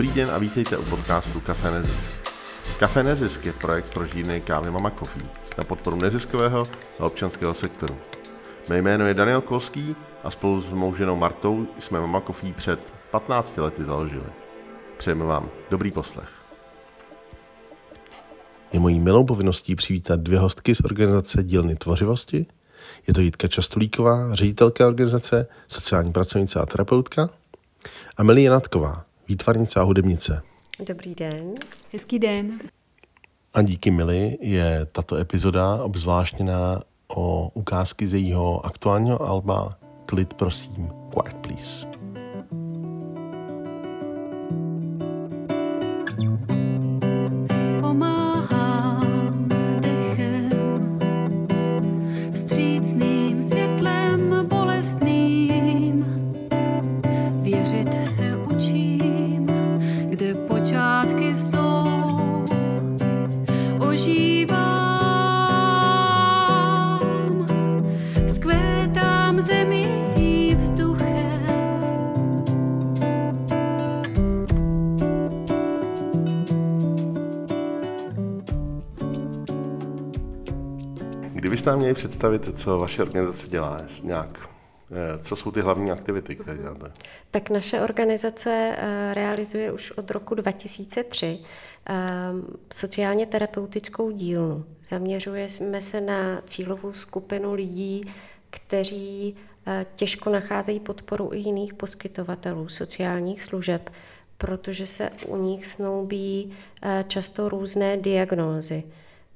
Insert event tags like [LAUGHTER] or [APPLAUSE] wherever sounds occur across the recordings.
Dobrý den a vítejte u podcastu Café Nezisk. Café Nezisk je projekt pro žírny kávy Mama Coffee na podporu neziskového a občanského sektoru. Mé jméno je Daniel Kolský a spolu s mou ženou Martou jsme Mama Coffee před 15 lety založili. Přejeme vám dobrý poslech. Je mojí milou povinností přivítat dvě hostky z organizace Dílny tvořivosti. Je to Jitka Častulíková, ředitelka organizace, sociální pracovnice a terapeutka a Milie Natková, výtvarnice a hudebnice. Dobrý den. Hezký den. A díky Mili je tato epizoda obzvláštněná o ukázky z jejího aktuálního alba Klid prosím, Quiet Please. Měli představit, co vaše organizace dělá, nějak, eh, co jsou ty hlavní aktivity, které děláte? Tak naše organizace eh, realizuje už od roku 2003 eh, sociálně terapeutickou dílnu. Zaměřujeme se na cílovou skupinu lidí, kteří těžko nacházejí podporu i jiných poskytovatelů sociálních služeb, protože se u nich snoubí často různé diagnózy.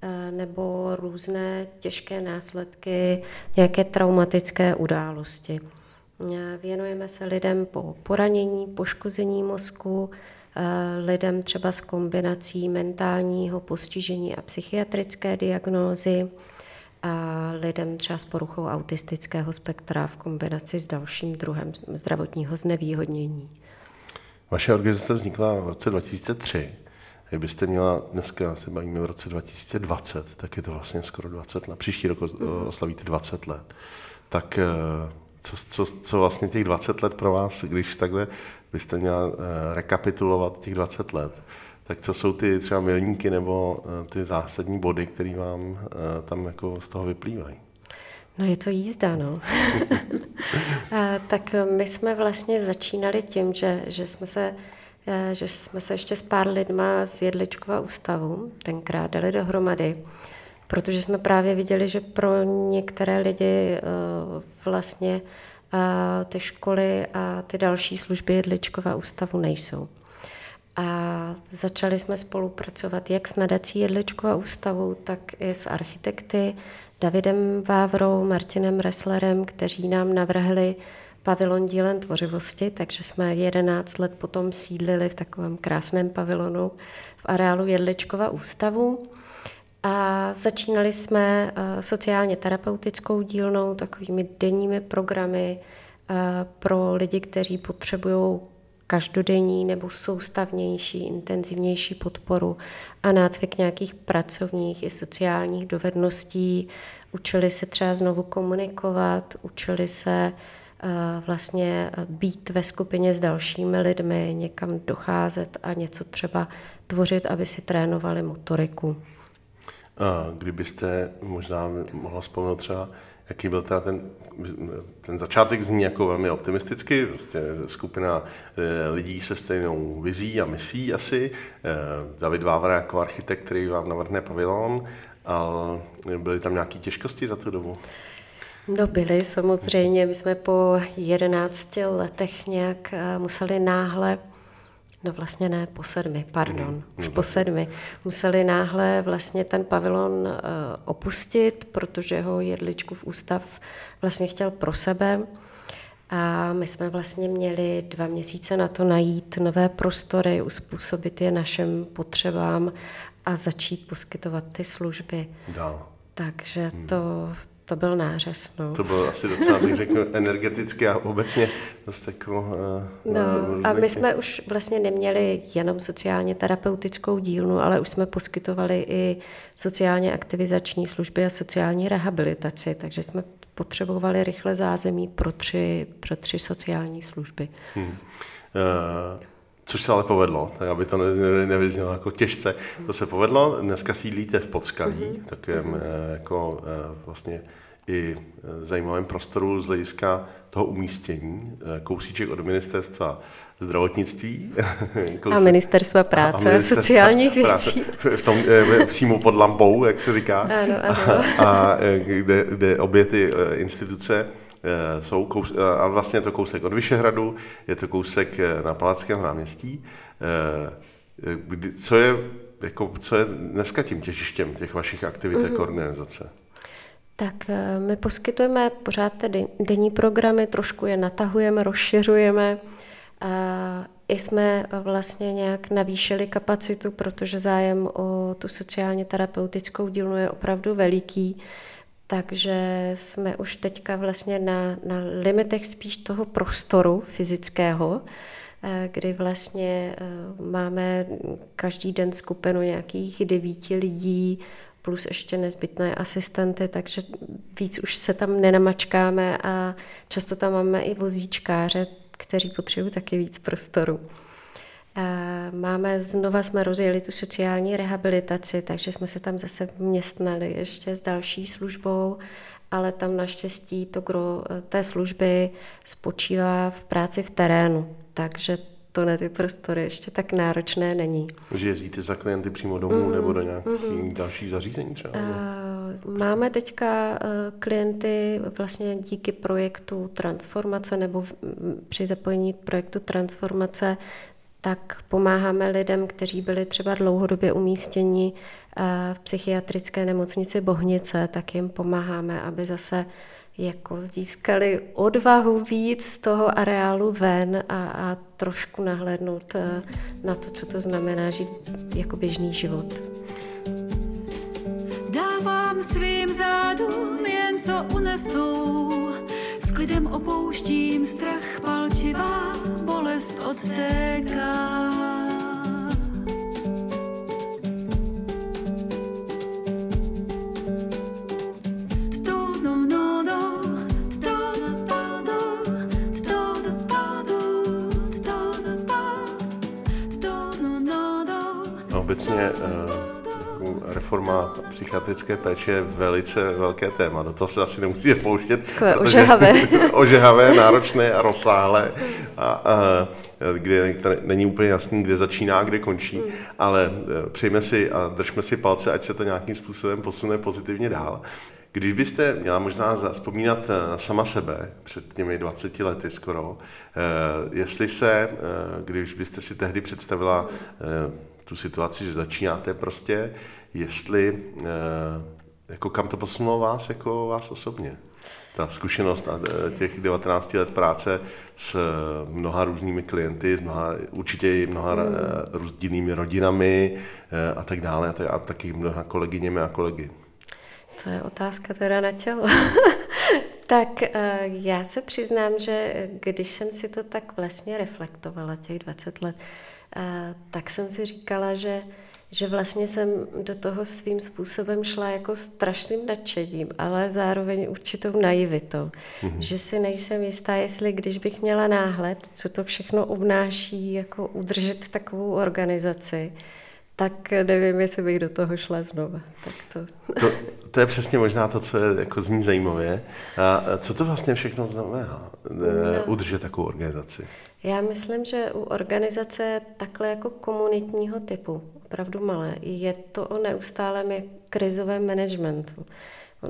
Eh, nebo různé těžké následky, nějaké traumatické události. Eh, věnujeme se lidem po poranění, poškození mozku, eh, lidem třeba s kombinací mentálního postižení a psychiatrické diagnózy, a lidem třeba s poruchou autistického spektra v kombinaci s dalším druhem zdravotního znevýhodnění. Vaše organizace vznikla v roce 2003. Kdybyste měla dneska, se bavíme v roce 2020, tak je to vlastně skoro 20 let. Příští rok oslavíte 20 let. Tak eh, co, co, co vlastně těch 20 let pro vás, když takhle byste měla eh, rekapitulovat těch 20 let, tak co jsou ty třeba milníky nebo eh, ty zásadní body, které vám tam jako z toho vyplývají? No je to jízda, no. [LAUGHS] [LAUGHS] tak my jsme vlastně začínali tím, že, že jsme se že jsme se ještě s pár lidma z Jedličkova ústavu tenkrát dali dohromady, protože jsme právě viděli, že pro některé lidi eh, vlastně eh, ty školy a ty další služby Jedličkova ústavu nejsou. A začali jsme spolupracovat jak s nadací Jedličkova ústavu, tak i s architekty Davidem Vávrou, Martinem Resslerem, kteří nám navrhli pavilon dílen tvořivosti, takže jsme 11 let potom sídlili v takovém krásném pavilonu v areálu Jedličkova ústavu. A začínali jsme eh, sociálně terapeutickou dílnou, takovými denními programy eh, pro lidi, kteří potřebují každodenní nebo soustavnější, intenzivnější podporu a nácvik nějakých pracovních i sociálních dovedností. Učili se třeba znovu komunikovat, učili se uh, vlastně být ve skupině s dalšími lidmi, někam docházet a něco třeba tvořit, aby si trénovali motoriku. A kdybyste možná mohla vzpomenout třeba, jaký byl teda ten, ten začátek zní jako velmi optimisticky, prostě skupina eh, lidí se stejnou vizí a misí asi, eh, David Vávra jako architekt, který vám navrhne pavilon, ale byly tam nějaké těžkosti za tu dobu? No byly samozřejmě, my jsme po 11 letech nějak eh, museli náhle No vlastně ne, po sedmi, pardon, mm, už po sedmi. Museli náhle vlastně ten pavilon uh, opustit, protože ho Jedličkův ústav vlastně chtěl pro sebe. A my jsme vlastně měli dva měsíce na to najít nové prostory, uspůsobit je našim potřebám a začít poskytovat ty služby. Dál. Takže to, to byl nářez, no. To bylo asi docela, bych řekl, energeticky a obecně dost jako... Uh, no, a my jsme už vlastně neměli jenom sociálně terapeutickou dílnu, ale už jsme poskytovali i sociálně aktivizační služby a sociální rehabilitaci, takže jsme potřebovali rychle zázemí pro tři, pro tři sociální služby. Hmm. Uh, což se ale povedlo, tak aby to nevyznělo jako těžce, to se povedlo. Dneska sídlíte v Podskalí, mm-hmm. takovém eh, jako eh, vlastně i eh, zajímavém prostoru z hlediska toho umístění, kousíček od ministerstva zdravotnictví. [LAUGHS] a ministerstva práce a, ministerstva sociálních věcí. v tom přímo pod lampou, jak se říká. Ano, ano. [LAUGHS] A, a kde, kde obě ty instituce jsou, kous, eh, a vlastně je to kousek od Vyšehradu, je to kousek eh, na Palackého náměstí. Co je, jako, co je dneska tím těžištěm těch vašich aktivit mm-hmm. jako organizace? Tak my poskytujeme pořád ty denní programy, trošku je natahujeme, rozšiřujeme. A I jsme vlastně nějak navýšili kapacitu, protože zájem o tu sociálně terapeutickou dílnu je opravdu veliký. Takže jsme už teďka vlastně na, na limitech spíš toho prostoru fyzického, eh, kdy vlastně eh, máme každý den skupinu nějakých devíti lidí, plus ještě nezbytné asistenty, takže víc už se tam nenamačkáme a často tam máme i vozíčkáře, kteří potřebují taky víc prostoru. Máme, znova jsme rozjeli tu sociální rehabilitaci, takže jsme se tam zase městnali ještě s další službou, ale tam naštěstí to gro té služby spočívá v práci v terénu, takže to na ty prostory ještě tak náročné není. Že jezdíte za klienty přímo domů mm, nebo do nějakých mm. dalších zařízení třeba? Uh, máme teďka uh, klienty vlastně díky projektu Transformace nebo v, při zapojení projektu Transformace tak pomáháme lidem, kteří byli třeba dlouhodobě umístěni eh, v psychiatrické nemocnici Bohnice, tak jim pomáháme, aby zase jako získali odvahu víc z toho areálu ven a, a trošku nahlédnout eh, na to, co to znamená žít jako běžný život. Dávám svým zádům jen co unesou, s klidem opouštím strach palčivá bolest odtéká. Obecně reforma psychiatrické péče je velice velké téma. Do toho se asi nemusíte pouštět. Takové ožehavé. [LAUGHS] ožehavé, náročné a rozsáhlé. A, a, kde není úplně jasný, kde začíná a kde končí, hmm. ale e, přejme si a držme si palce, ať se to nějakým způsobem posune pozitivně dál. Když byste měla možná vzpomínat e, sama sebe před těmi 20 lety skoro, e, jestli se, když byste si tehdy představila tu situaci, že začínáte prostě, jestli, eh, jako kam to posunulo vás, jako vás osobně? Ta zkušenost a eh, těch 19 let práce s mnoha různými klienty, s mnoha, určitě i mnoha mm. rozdílnými rodinami a tak dále, a taky mnoha kolegyněmi a kolegy. To je otázka teda na tělo. [LAUGHS] tak já se přiznám, že když jsem si to tak vlastně reflektovala těch 20 let, tak jsem si říkala, že, že vlastně jsem do toho svým způsobem šla jako strašným nadšením, ale zároveň určitou naivitou. Mm-hmm. Že si nejsem jistá, jestli když bych měla náhled, co to všechno obnáší, jako udržet takovou organizaci, tak nevím, jestli bych do toho šla znova. Tak to... To, to je přesně možná to, co je, jako zní zajímavě. A co to vlastně všechno znamená, eh, no. udržet takovou organizaci? Já myslím, že u organizace takhle jako komunitního typu, opravdu malé, je to o neustálém krizovém managementu.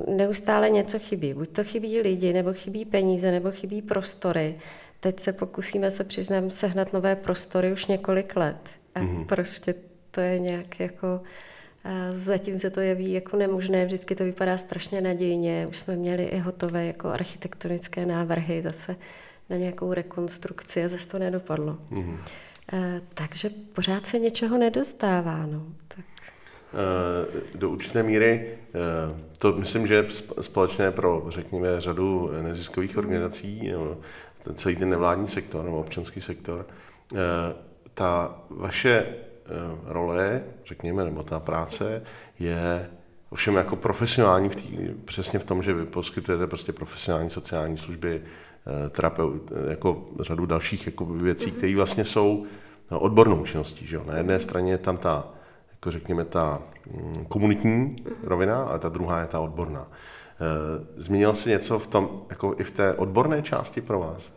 Neustále něco chybí. Buď to chybí lidi, nebo chybí peníze, nebo chybí prostory. Teď se pokusíme se přiznám sehnat nové prostory už několik let. A mm-hmm. prostě to je nějak jako... Zatím se to jeví jako nemožné, vždycky to vypadá strašně nadějně. Už jsme měli i hotové jako architektonické návrhy zase na nějakou rekonstrukci a zase to nedopadlo. Mm-hmm. takže pořád se něčeho nedostává. No. Tak. E, do určité míry e, to myslím, že je společné pro, řekněme, řadu neziskových organizací, no, celý ten nevládní sektor nebo občanský sektor. Ta vaše role, řekněme, nebo ta práce je ovšem jako profesionální v tý, přesně v tom, že vy poskytujete prostě profesionální sociální služby, terapeut, eh, jako řadu dalších jako věcí, které vlastně jsou no, odbornou činností. Že jo? Na jedné straně je tam ta, jako řekněme, ta mm, komunitní rovina a ta druhá je ta odborná. Eh, změnil se něco v tom, jako i v té odborné části pro vás?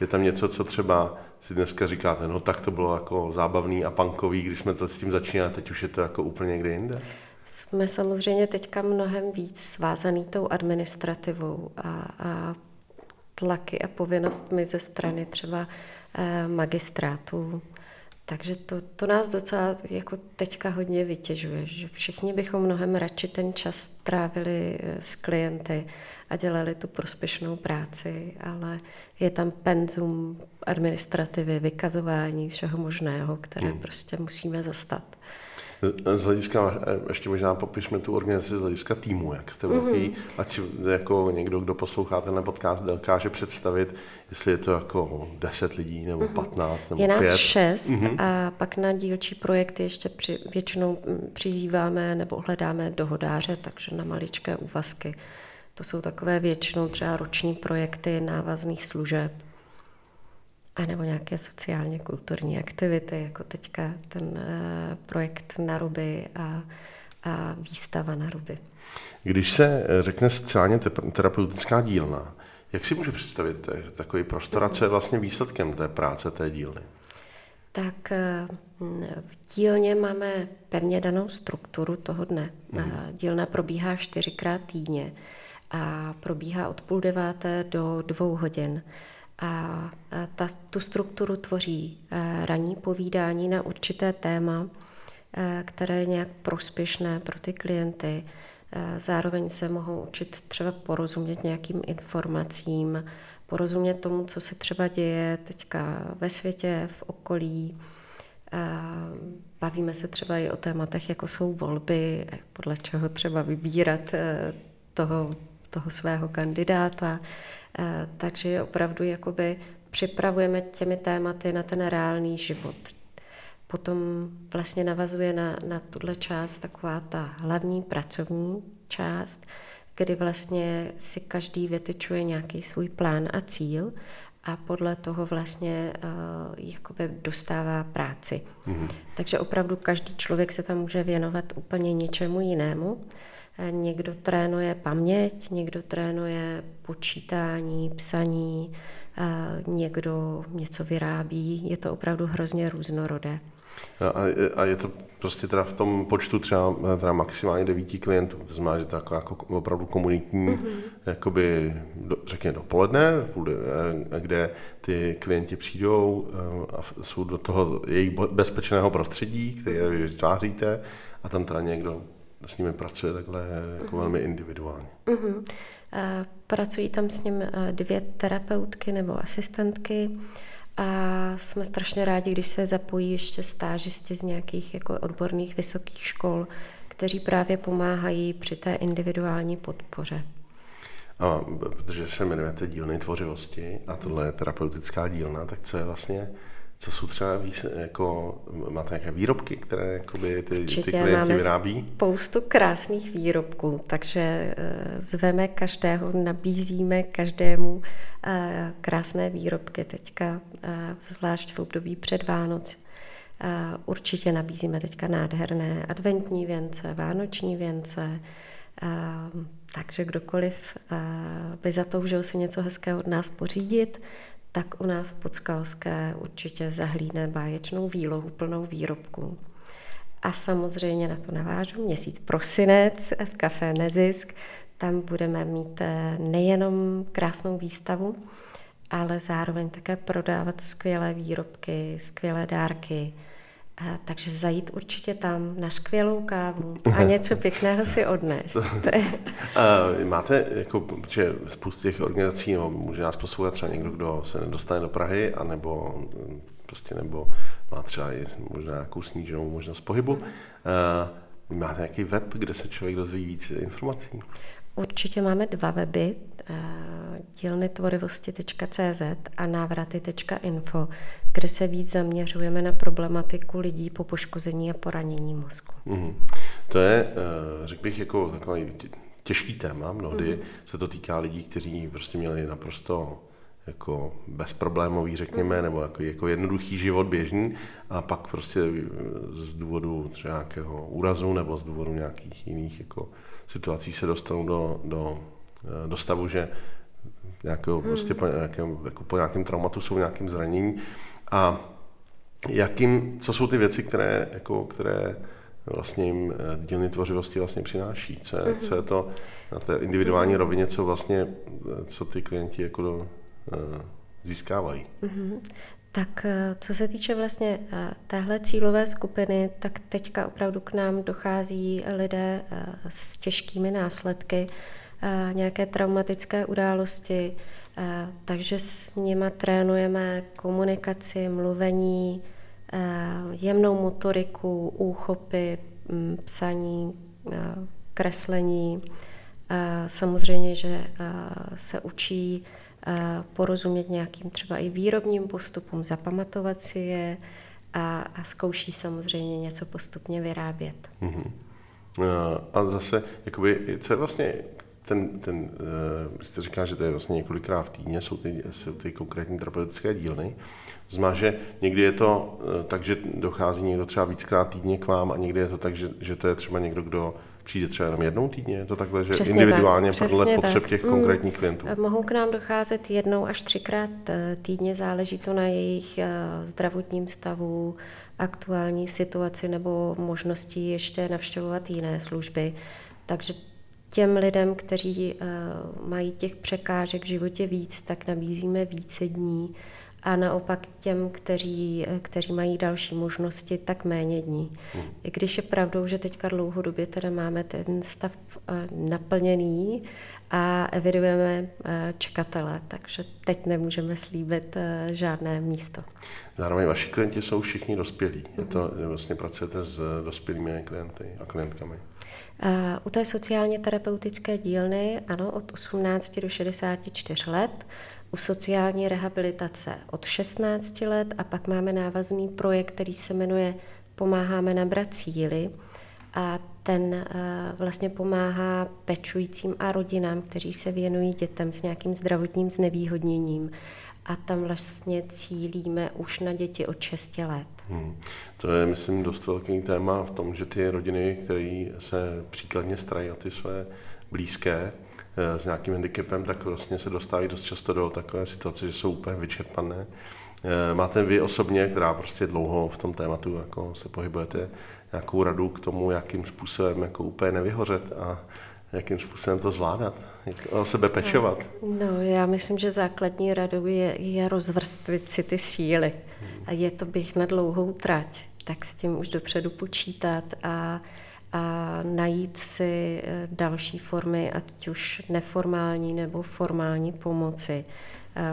Je tam něco, co třeba si dneska říkáte, no tak to bylo jako zábavný a punkový, když jsme to s tím začínali, teď už je to jako úplně někde jinde? Jsme samozřejmě teďka mnohem víc svázaný tou administrativou a, a tlaky a povinnostmi ze strany třeba eh, magistrátů. Takže to, to nás docela jako teďka hodně vytěžuje, že všichni bychom mnohem radši ten čas trávili eh, s klienty a dělali tu prospěšnou práci, ale je tam penzum administrativy, vykazování, všeho možného, které hmm. prostě musíme zastat. Z hlediska, ještě možná popišme tu organizaci z hlediska týmu, jak jste velký, mm-hmm. ať si jako někdo, kdo poslouchá ten podcast, dokáže představit, jestli je to jako 10 lidí, nebo mm-hmm. 15, nebo Je nás 5. 6 mm-hmm. a pak na dílčí projekty ještě při, většinou mm, přizýváme nebo hledáme dohodáře, takže na maličké úvazky. To jsou takové většinou třeba roční projekty návazných služeb a nebo nějaké sociálně kulturní aktivity, jako teďka ten uh, projekt na ruby a, a výstava na ruby. Když se eh, řekne sociálně terapeutická dílna, jak si může představit eh, takový prostor a co je vlastně výsledkem té práce té dílny? Tak v dílně máme pevně danou strukturu toho dne. Mm. Dílna probíhá čtyřikrát týdně a probíhá od půl deváté do dvou hodin. A ta, tu strukturu tvoří eh, ranní povídání na určité téma, eh, které je nějak prospěšné pro ty klienty. Zároveň se mohou učit třeba porozumět nějakým informacím, porozumět tomu, co se třeba děje teďka ve světě, v okolí. Bavíme se třeba i o tématech, jako jsou volby, podle čeho třeba vybírat toho, toho svého kandidáta. Eh, takže opravdu jakoby připravujeme těmi tématy na ten reálný život. Potom vlastně navazuje na, na tuhle část taková ta hlavní pracovní část, kdy vlastně si každý vytyčuje nějaký svůj plán a cíl a podle toho vlastně uh, jakoby dostává práci. Mm-hmm. Takže opravdu každý člověk se tam může věnovat úplně něčemu jinému. Někdo trénuje paměť, někdo trénuje počítání, psaní, někdo něco vyrábí. Je to opravdu hrozně různorodé. A, a je to prostě teda v tom počtu třeba teda maximálně devíti klientů, to znamená, že to jako, jako opravdu komunitní, mm-hmm. jakoby, do, řekněme dopoledne, kde ty klienti přijdou a jsou do toho jejich bezpečného prostředí, které vytváříte a tam teda někdo s nimi pracuje takhle jako uh-huh. velmi individuálně. Uh-huh. Pracují tam s ním dvě terapeutky nebo asistentky a jsme strašně rádi, když se zapojí ještě stážisti z nějakých jako odborných vysokých škol, kteří právě pomáhají při té individuální podpoře. A protože se jmenujete dílny tvořivosti a tohle je terapeutická dílna, tak co je vlastně co jsou třeba víc, jako, máte nějaké výrobky, které jakoby ty, Určitě, ty klienti máme vyrábí? spoustu krásných výrobků, takže eh, zveme každého, nabízíme každému eh, krásné výrobky teďka, eh, zvlášť v období před Vánoc. Určitě nabízíme teďka nádherné adventní věnce, vánoční věnce, takže kdokoliv by zatoužil si něco hezkého od nás pořídit, tak u nás v Podskalské určitě zahlídne báječnou výlohu plnou výrobků. A samozřejmě na to navážu měsíc prosinec v Café Nezisk. Tam budeme mít eh, nejenom krásnou výstavu, ale zároveň také prodávat skvělé výrobky, skvělé dárky, takže zajít určitě tam na skvělou kávu [LAUGHS] a něco pěkného si odnést. [LAUGHS] máte, jako, protože spoustu těch organizací, no, může nás poslouchat třeba někdo, kdo se nedostane do Prahy, anebo prostě nebo má třeba i možná nějakou sníženou možnost pohybu. Uh, máte nějaký web, kde se člověk dozví více informací? Určitě máme dva weby, dílnytvorivosti.cz a návraty.info, kde se víc zaměřujeme na problematiku lidí po poškození a poranění mozku. Mm. To je, eh, řekl bych, jako takový těžký téma. Mnohdy mm. se to týká lidí, kteří prostě měli naprosto jako bezproblémový, řekněme, mm. nebo jako, jako jednoduchý život běžný a pak prostě z důvodu třeba nějakého úrazu nebo z důvodu nějakých jiných jako situací se dostanou do, do, do stavu, že nějakého, mm. prostě po nějakém, jako po nějakém traumatu jsou nějakým zranění a jakým, co jsou ty věci, které, jako, které vlastně jim eh, dílny tvořivosti vlastně přináší. Co, mm-hmm. co je to na té individuální mm-hmm. rovině, co vlastně, eh, co ty klienti jako do, uh, získávají. Mm-hmm. Tak co se týče vlastně téhle cílové skupiny, tak teďka opravdu k nám dochází lidé s těžkými následky, nějaké traumatické události, takže s nima trénujeme komunikaci, mluvení, jemnou motoriku, úchopy, psaní, kreslení. Samozřejmě, že se učí porozumět nějakým třeba i výrobním postupům, zapamatovat si je a, a zkouší samozřejmě něco postupně vyrábět. Mm-hmm. A zase, jakoby, co je vlastně ten, ten uh, jste říká, že to je vlastně několikrát v týdně, jsou ty, jsou ty konkrétní terapeutické dílny. Znamená, že někdy je to uh, tak, že dochází někdo třeba víckrát týdně k vám a někdy je to tak, že, že to je třeba někdo, kdo přijde třeba jenom jednou týdně? Je to takhle, že přesně individuálně tak, podle potřeb tak. těch mm. konkrétních klientů? Mohou k nám docházet jednou až třikrát eh, týdně, záleží to na jejich zdravotním stavu, aktuální situaci nebo možnosti ještě navštěvovat jiné služby. Takže těm lidem, kteří uh, mají těch překážek v životě víc, tak nabízíme více dní a naopak těm, kteří, eh, kteří mají další možnosti, tak méně dní. Hmm. I když je pravdou, že teďka dlouhodobě teda máme ten stav uh, naplněný a evidujeme čekatele, takže teď nemůžeme slíbit žádné místo. Zároveň vaši klienti jsou všichni dospělí. Je to, vlastně pracujete s dospělými klienty a klientkami. U té sociálně terapeutické dílny, ano, od 18 do 64 let, u sociální rehabilitace od 16 let a pak máme návazný projekt, který se jmenuje Pomáháme nabrat cíly a ten vlastně pomáhá pečujícím a rodinám, kteří se věnují dětem s nějakým zdravotním znevýhodněním a tam vlastně cílíme už na děti od 6 let. Hmm. To je, myslím, dost velký téma v tom, že ty rodiny, které se příkladně starají o ty své blízké eh, s nějakým handicapem, tak vlastně se dostávají dost často do takové situace, že jsou úplně vyčerpané. Eh, máte vy osobně, která prostě dlouho v tom tématu jako se pohybujete, nějakou radu k tomu, jakým způsobem jako úplně nevyhořet a jakým způsobem to zvládat, jak o sebe pečovat? No, já myslím, že základní radou je, je rozvrstvit si ty síly. A je to bych na dlouhou trať, tak s tím už dopředu počítat a, a najít si eh, další formy, ať už neformální nebo formální pomoci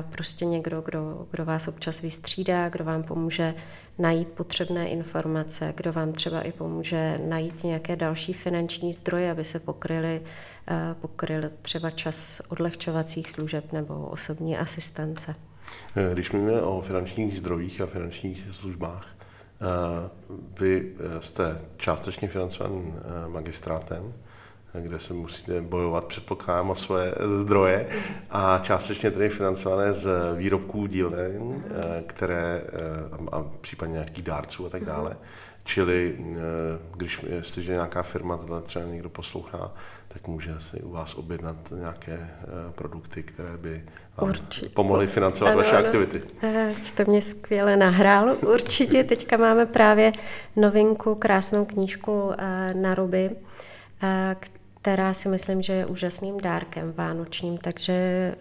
prostě někdo, kdo, kdo vás občas vystřídá, kdo vám pomůže najít potřebné informace, kdo vám třeba i pomůže najít nějaké další finanční zdroje, aby se pokryly, eh, pokryl třeba čas odlehčovacích služeb nebo osobní asistence. Eh, když mluvíme o finančních zdrojích a finančních službách, eh, vy jste částečně financovaný magistrátem, kde se musíte bojovat, předpokládám, o svoje zdroje a částečně tedy financované z výrobků dílen, eh, které eh, a případně nějakých dárců a tak dále. Čili eh, když jestliže nějaká firma tohle třeba někdo poslouchá, tak může si u vás objednat nějaké produkty, které by vám Určitě. pomohly financovat ano, vaše ano. aktivity. Jste mě skvěle nahrál. Určitě teďka máme právě novinku, krásnou knížku na ruby, která si myslím, že je úžasným dárkem vánočním, takže eh,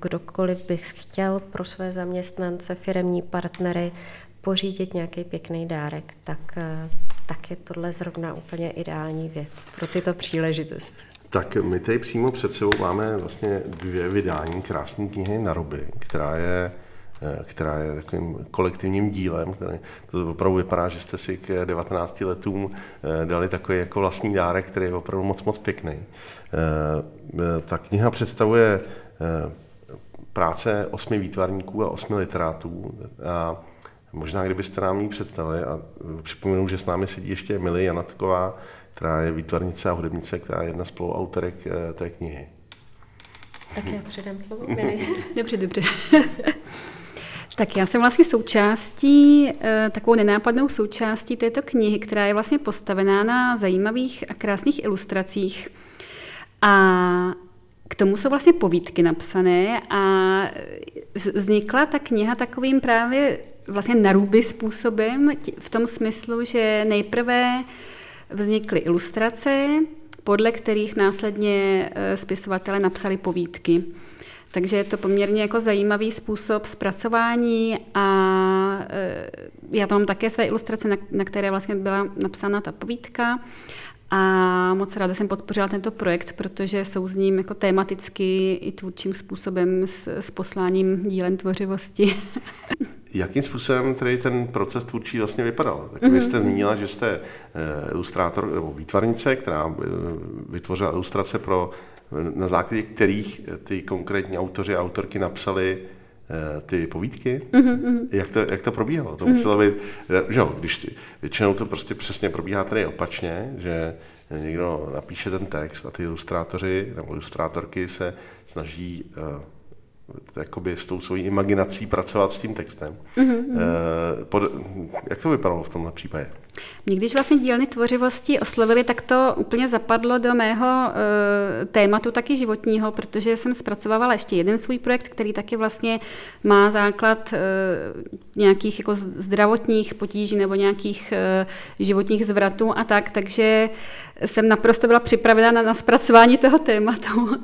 kdokoliv bych chtěl pro své zaměstnance, firemní partnery pořídit nějaký pěkný dárek, tak, eh, tak je tohle zrovna úplně ideální věc pro tyto příležitosti. Tak my tady přímo před sebou máme vlastně dvě vydání krásné knihy na ruby, která je která je takovým kolektivním dílem. Který, to opravdu vypadá, že jste si k 19 letům eh, dali takový jako vlastní dárek, který je opravdu moc, moc pěkný. Eh, ta kniha představuje práce osmi výtvarníků a osmi literátů. A možná, kdybyste nám ji představili, a připomenu, že s námi sedí ještě Emily Janatková, která je výtvarnice a hudebnice, která je jedna z spoluautorek té knihy. Tak já předám slovo, Mili. Dobře, dobře. [LAUGHS] Tak já jsem vlastně součástí, eh, takovou nenápadnou součástí této knihy, která je vlastně postavená na zajímavých a krásných ilustracích. A k tomu jsou vlastně povídky napsané a vznikla ta kniha takovým právě vlastně naruby způsobem, v tom smyslu, že nejprve vznikly ilustrace, podle kterých následně eh, spisovatele napsali povídky. Takže je to poměrně jako zajímavý způsob zpracování a e, já tam mám také své ilustrace, na, na které vlastně byla napsána ta povídka. A moc ráda jsem podpořila tento projekt, protože jsou s ním jako tematicky i tvůrčím způsobem s, s posláním dílem tvořivosti. [LAUGHS] Jakým způsobem tedy ten proces tvůrčí vlastně vypadal? Tak vy jste zmínila, že jste e, ilustrátor nebo výtvarnice, která e, vytvořila ilustrace pro na základě kterých ty konkrétní autoři a autorky napsali eh, ty povídky, mm-hmm. jak, to, jak to probíhalo. To mm-hmm. muselo být, že jo, když většinou to prostě přesně probíhá tady opačně, že někdo napíše ten text a ty ilustrátoři nebo ilustrátorky se snaží uh, jakoby s tou svojí imaginací pracovat s tím textem. Mm-hmm. Uh, pod, jak to vypadalo v tomhle případě? Mě když vlastně dílny tvořivosti oslovili, tak to úplně zapadlo do mého e, tématu taky životního, protože jsem zpracovávala ještě jeden svůj projekt, který taky vlastně má základ e, nějakých jako zdravotních potíží nebo nějakých e, životních zvratů a tak, takže jsem naprosto byla připravena na, na zpracování toho tématu.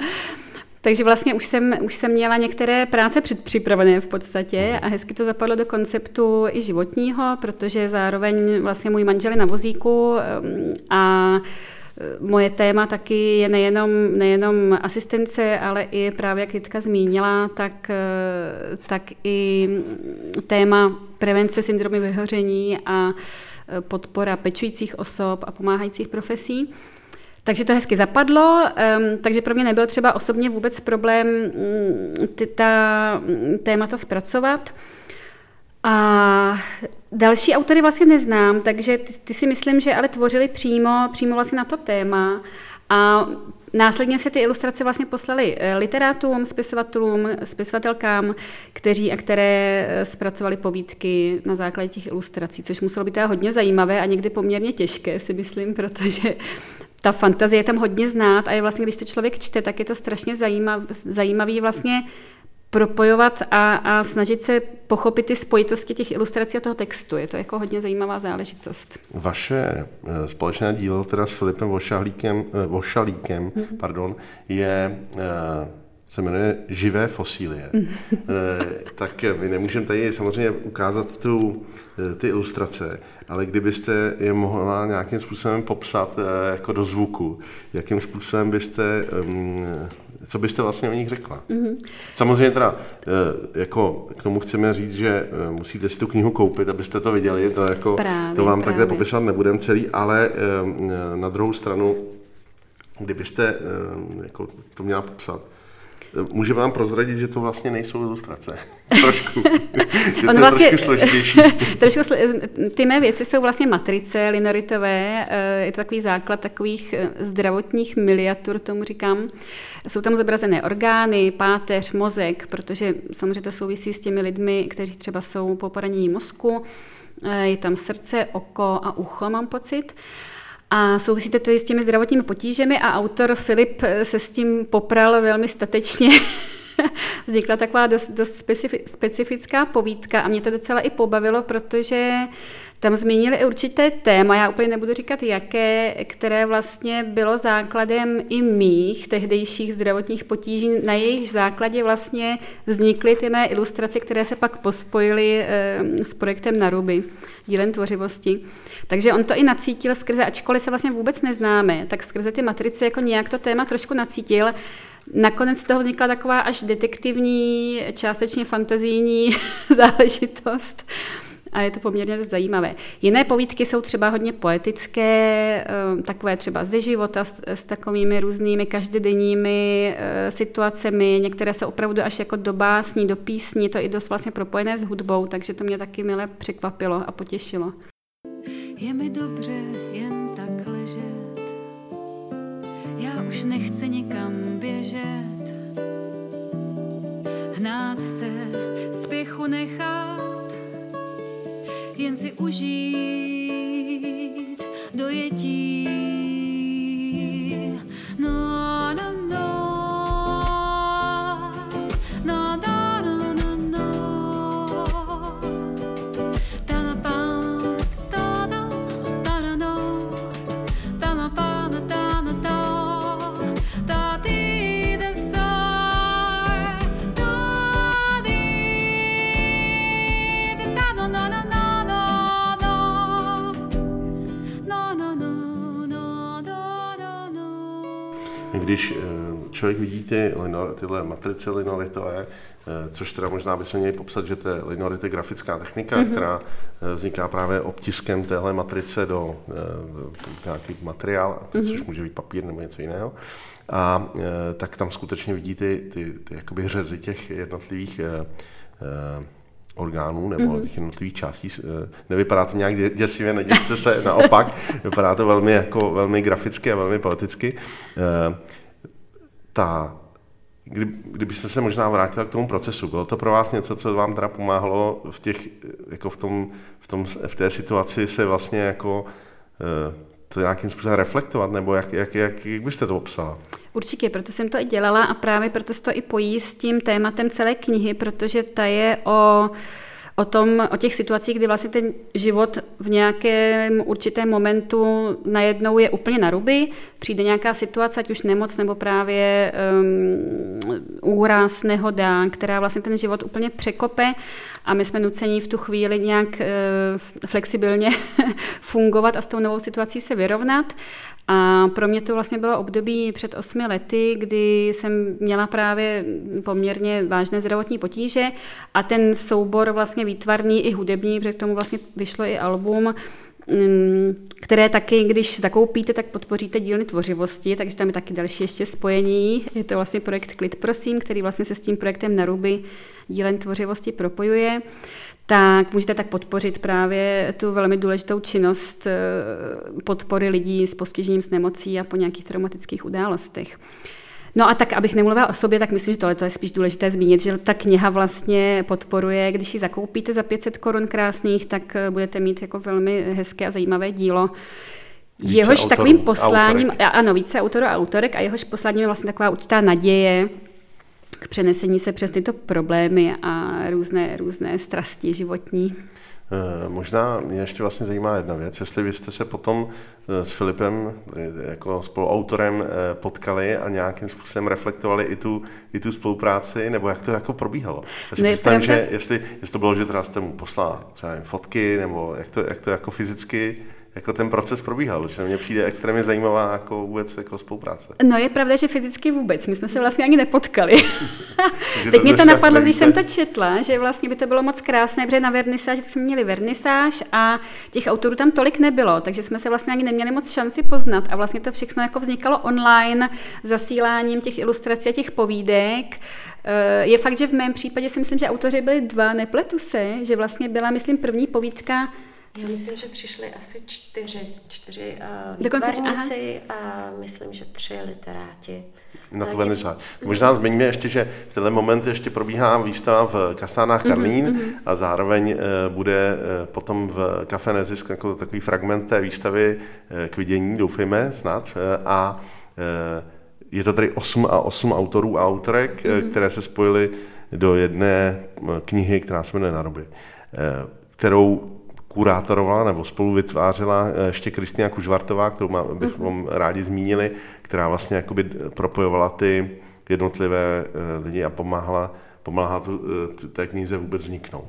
Takže vlastně už jsem, už jsem měla některé práce předpřipravené v podstatě a hezky to zapadlo do konceptu i životního, protože zároveň vlastně můj manžel je na vozíku a e, Moje téma taky je nejenom, nejenom asistence, ale i právě, jak Jitka zmínila, tak, e, tak i téma prevence syndromy vyhoření a e, podpora pečujících osob a pomáhajících profesí. Takže to hezky zapadlo, um, takže pro mě nebyl třeba osobně vůbec problém um, ty, ta um, témata zpracovat. A další autory vlastně neznám, takže ty, ty si myslím, že ale tvořili přímo, přímo vlastně na to téma. A Následně se ty ilustrace vlastně poslali eh, literátům, spisovatelům, spisovatelkám, kteří a které eh, zpracovali povídky na základě těch ilustrací, což muselo být hodně zajímavé a někdy poměrně těžké, si myslím, protože ta fantazie je tam hodně znát a je vlastně, když to člověk čte, tak je to strašně zajímav, zajímavý vlastně propojovat a, a snažit se pochopit ty spojitosti těch ilustrací a toho textu. Je to jako hodně zajímavá záležitost. Vaše eh, společné dílo teda s Filipem Vošalíkem, eh, Vošalíkem mm-hmm. pardon, je eh, se jmenuje Živé fosílie. tak my nemůžeme tady samozřejmě ukázat tu, ty ilustrace, ale kdybyste je mohla nějakým způsobem popsat jako do zvuku, jakým způsobem byste um, co byste vlastně o nich řekla? Mm-hmm. Samozřejmě teda, eh, jako k tomu chceme říct, že eh, musíte si tu knihu koupit, abyste to viděli, to, jako, právě, to vám právě. takhle popisovat nebudem celý, ale eh, na druhou stranu, kdybyste jako to měla popsat, Může vám prozradit, že to vlastně nejsou ilustrace. [LAUGHS] trošku. [LAUGHS] že to vlastně, trošku složitější. [LAUGHS] trošku sl- ty mé věci jsou vlastně matrice linoritové. Je to takový základ takových zdravotních miniatur, tomu říkám. Jsou tam zobrazené orgány, páteř, mozek, protože samozřejmě to souvisí s těmi lidmi, kteří třeba jsou po poranění mozku. Eh, je tam srdce, oko a ucho, mám pocit. A souvisí to tedy s těmi zdravotními potížemi a autor Filip eh, se s tím popral velmi statečně. [LAUGHS] Vznikla taková dost, dost specifická povídka a mě to docela i pobavilo, protože tam zmínili určité téma, já úplně nebudu říkat jaké, které vlastně bylo základem i mých tehdejších zdravotních potíží, na jejich základě vlastně vznikly ty mé ilustrace, které se pak pospojily e, s projektem Naruby, dílem tvořivosti. Takže on to i nacítil skrze, ačkoliv se vlastně vůbec neznáme, tak skrze ty matrice jako nějak to téma trošku nacítil. Nakonec z toho vznikla taková až detektivní, částečně fantazijní [LAUGHS] záležitost a je to poměrně zajímavé. Jiné povídky jsou třeba hodně poetické, eh, takové třeba ze života s, s takovými různými každodenními eh, situacemi, některé jsou opravdu až jako do básní, do písní, to i dost vlastně propojené s hudbou, takže to mě taky milé překvapilo a potěšilo. Je mi dobře jen tak ležet, já už nechci nikam běžet, hnát se, spěchu nechat, jen si užít dojetí. No, Když eh, člověk vidí ty linor, tyhle matrice linoritové, eh, což teda možná bychom měli popsat, že to je linorit je grafická technika, mm-hmm. která eh, vzniká právě obtiskem téhle matrice do eh, nějaký materiál, mm-hmm. což může být papír nebo něco jiného. A tak tam skutečně vidí ty, ty, ty jakoby řezy těch jednotlivých orgánů nebo mm-hmm. těch jednotlivých částí. Nevypadá to nějak dě- děsivě, neděste se, naopak. [LAUGHS] Vypadá to velmi, jako, velmi graficky a velmi poeticky. Ta, kdy, kdybyste se možná vrátila k tomu procesu, bylo to pro vás něco, co vám teda pomáhalo v, těch, jako v, tom, v, tom, v té situaci se vlastně jako eh, to nějakým způsobem reflektovat, nebo jak, jak, jak, jak byste to popsala? Určitě, proto jsem to i dělala a právě proto se to i pojí s tím tématem celé knihy, protože ta je o, o, tom, o těch situacích, kdy vlastně ten život v nějakém určitém momentu najednou je úplně na ruby, přijde nějaká situace, ať už nemoc nebo právě um, úraz, nehoda, která vlastně ten život úplně překope a my jsme nuceni v tu chvíli nějak uh, flexibilně [LAUGHS] fungovat a s tou novou situací se vyrovnat. A pro mě to vlastně bylo období před osmi lety, kdy jsem měla právě poměrně vážné zdravotní potíže a ten soubor vlastně výtvarný i hudební, protože k tomu vlastně vyšlo i album, které taky, když zakoupíte, tak podpoříte dílny tvořivosti, takže tam je taky další ještě spojení. Je to vlastně projekt Klid, prosím, který vlastně se s tím projektem Naruby dílen tvořivosti propojuje tak můžete tak podpořit právě tu velmi důležitou činnost eh, podpory lidí s postižením s nemocí a po nějakých traumatických událostech. No a tak, abych nemluvila o sobě, tak myslím, že tohle je spíš důležité zmínit, že ta kniha vlastně podporuje, když ji zakoupíte za 500 korun krásných, tak eh, budete mít jako velmi hezké a zajímavé dílo. Více jehož autorů, takovým posláním, autorek. ano, více autorů a autorek, a jehož posláním je vlastně taková určitá naděje, k přenesení se přes tyto problémy a různé, různé strasti životní. Eh, Možná mě ještě vlastně zajímá jedna věc, jestli vy jste se potom eh, s Filipem eh, jako spoluautorem potkali a nějakým způsobem reflektovali i tu, i tu spolupráci, nebo jak to jako probíhalo. Já si No představím, že jestli, jestli to bylo, že teda jste mu poslala třeba fotky, nebo jak to, jak to jako fyzicky jako ten proces probíhal, protože mně přijde extrémně zajímavá jako vůbec jako spolupráce. No je pravda, že fyzicky vůbec. My jsme se vlastně ani nepotkali. [LAUGHS] Teď mě to napadlo, když jsem nevíte. to četla, že vlastně by to bylo moc krásné, protože na vernisáž, tak jsme měli vernisáž a těch autorů tam tolik nebylo, takže jsme se vlastně ani neměli moc šanci poznat a vlastně to všechno jako vznikalo online zasíláním těch ilustrací a těch povídek. Eh, Je fakt, že v mém případě si myslím, že autoři byli dva, nepletu se, že vlastně byla, myslím, první povídka Já myslím, že přišli asi čtyři, čtyři uh, Dokonce- výtvarníci a myslím, že tři literáti. Na tu A vernisáž. Možná zmiňme ještě, že v tenhle moment ještě probíhá výstava v Kastánách Karlín mm-hmm. a zároveň eh, bude eh, potom v Café Nezisk jako takový fragment té výstavy eh, k vidění, doufejme snad. eh, A eh, je to tady 8 a 8 autorů a autorek, mm-hmm. které se spojily do jedné eh, knihy, která se jmenuje Naroby, eh, kterou kurátorovala nebo spolu vytvářela eh, ještě Kristýna Kužvartová, kterou má, bychom rádi zmínili, která vlastně jakoby propojovala ty jednotlivé eh, lidi a pomáhala, pomáhala tu, eh, tu- té knize vůbec vzniknout.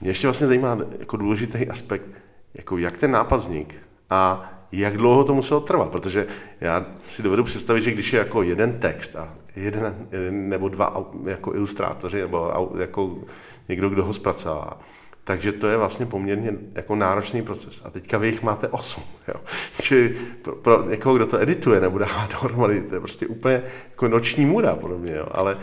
Mě ještě vlastně zajímá jako důležitý aspekt, jako jak ten nápad vznik a jak dlouho to muselo trvat, protože já si dovedu představit, že když je jako jeden text a jeden, jeden nebo dva jako ilustrátoři nebo jako někdo, kdo ho zpracovává, takže to je vlastně poměrně jako náročný proces. A teďka vy jich máte osm. Jo. [LAUGHS] Čili pro, pro někoho, kdo to edituje nebo dává dohromady, to je prostě úplně jako noční můra podle mě. Jo. Ale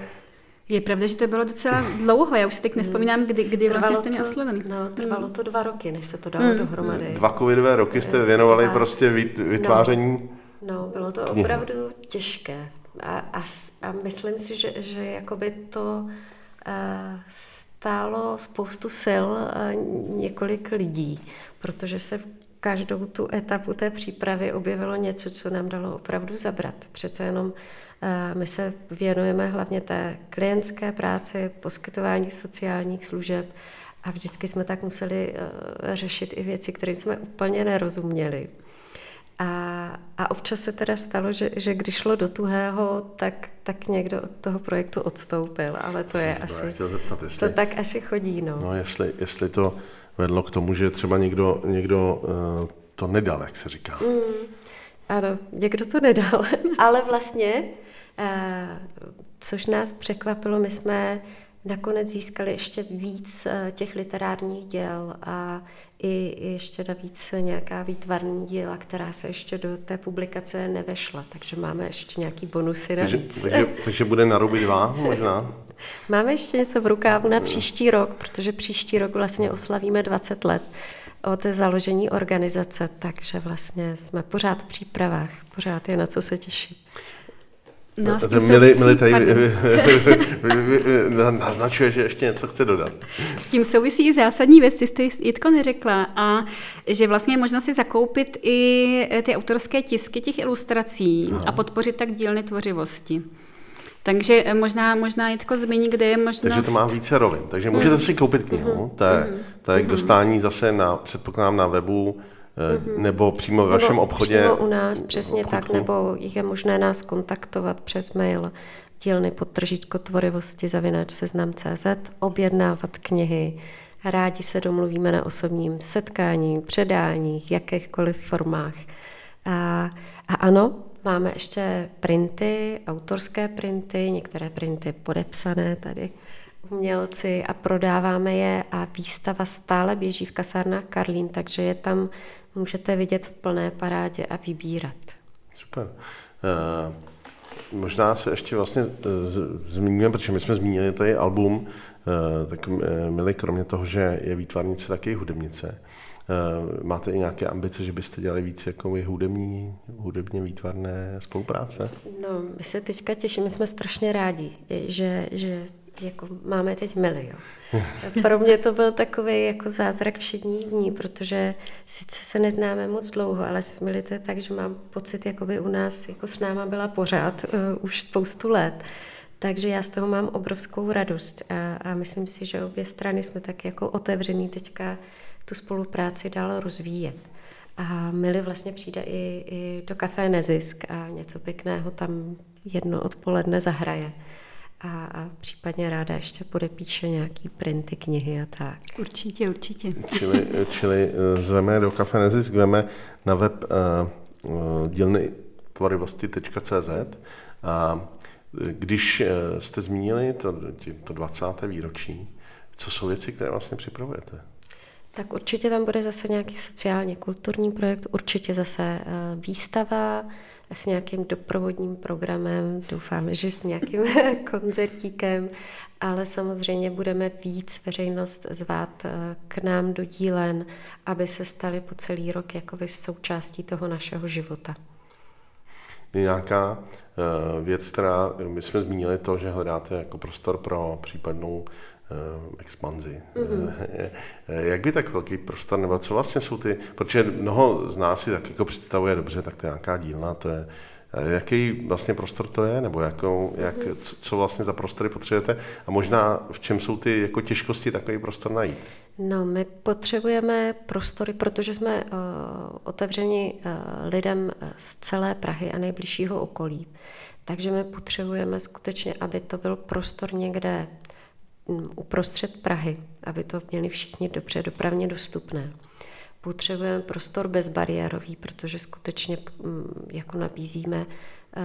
Je pravda, že to bylo docela dlouho, já už si teď nespomínám, kdy, kdy vlastně jste mě oslovený. no, trvalo to dva roky, než se to dalo dohromady. dva covidové roky jste věnovali Dva. prostě vy- vytváření No, bylo to Knihy. opravdu těžké. A, a, a myslím si, že, že jakoby to stálo spoustu sil několik lidí, protože se v každou tu etapu té přípravy objevilo něco, co nám dalo opravdu zabrat. Přece jenom my se věnujeme hlavně té klientské práci, poskytování sociálních služeb a vždycky jsme tak museli řešit i věci, kterým jsme úplně nerozuměli. A, a občas se teda stalo, že, že když šlo do tuhého, tak, tak někdo od toho projektu odstoupil, ale to je asi, zeptat, jestli, to tak asi chodí. No, no jestli, jestli to vedlo k tomu, že třeba někdo, někdo uh, to nedal, jak se říká. Mm, ano, někdo to nedal, [LAUGHS] ale vlastně, uh, což nás překvapilo, my jsme nakonec získali ještě víc eh, těch literárních děl a i ještě navíc nějaká výtvarní díla, která se ještě do té publikace nevešla, takže máme ještě nějaký bonusy takže, takže, takže bude na ruby dva možná? [LAUGHS] Máme ještě něco v rukávu na příští rok, protože příští rok vlastně oslavíme 20 let od založení organizace, takže vlastně jsme pořád v přípravách, pořád je na co se těšit. No, tady [LAUGHS] naznačuje, že ještě něco chce dodat. S tím souvisí i zásadní věc, ty jsi Jitko neřekla, a že vlastně je možno si zakoupit i ty autorské tisky těch ilustrací Aha. a podpořit tak dílny tvořivosti. Takže možná, možná Jitko zmíní, kde je možnost... Takže to má více rovin. Takže můžete si koupit knihu, to je, to je k dostání zase na, předpokládám, na webu Mm-hmm. Nebo přímo v vašem nebo obchodě? Přímo u nás, přesně obchodku. tak, nebo je možné nás kontaktovat přes mail dílny podtržítko tvorivosti zavináč seznam.cz, objednávat knihy, rádi se domluvíme na osobním setkání, předáních, jakýchkoliv formách. A, a ano, máme ještě printy, autorské printy, některé printy podepsané tady umělci a prodáváme je a výstava stále běží v kasárnách Karlín, takže je tam můžete vidět v plné parádě a vybírat. Super. Uh, možná se ještě vlastně uh, zmíníme, protože my jsme zmínili tady album, uh, tak milí kromě toho, že je výtvarnice, tak i hudebnice. Máte i nějaké ambice, že byste dělali víc jako hudební, hudebně výtvarné spolupráce? No, my se teďka těšíme, jsme strašně rádi, že, že jako máme teď milion. Pro mě to byl takový jako zázrak všedních dní, protože sice se neznáme moc dlouho, ale s Mili to je tak, že mám pocit, jako by u nás jako s náma byla pořád uh, už spoustu let. Takže já z toho mám obrovskou radost a, a myslím si, že obě strany jsme tak jako otevřený teďka tu spolupráci dál rozvíjet. A Mili vlastně přijde i, i do kafé Nezisk a něco pěkného tam jedno odpoledne zahraje a, a případně ráda ještě podepíše nějaký printy, knihy a tak. Určitě, určitě. Čili, čili eh, zveme do Kafe Nezisk, zveme na web uh, uh, dílny tvorivosti.cz a když jste zmínili to, to 20. výročí, co jsou věci, které vlastně připravujete? Tak určitě tam bude zase nějaký sociálně kulturní projekt, určitě zase výstava, s nějakým doprovodním programem, doufám, že s nějakým [LAUGHS] koncertíkem, ale samozřejmě budeme víc veřejnost zvát eh, k nám do dílen, aby se stali po celý rok jakoby součástí toho našeho života. Je nějaká eh, věc, která, my jsme zmínili to, že hledáte jako prostor pro případnou expanzi. Mm-hmm. Jak by tak velký prostor, nebo co vlastně jsou ty, protože mnoho z nás si tak jako představuje dobře, tak to je nějaká dílna, to je, jaký vlastně prostor to je, nebo jakou, jak, co vlastně za prostory potřebujete a možná v čem jsou ty jako těžkosti takový prostor najít? No, my potřebujeme prostory, protože jsme uh, otevřeni uh, lidem z celé Prahy a nejbližšího okolí. Takže my potřebujeme skutečně, aby to byl prostor někde uprostřed Prahy, aby to měli všichni dobře dopravně dostupné. Potřebujeme prostor bezbariérový, protože skutečně jako nabízíme, eh,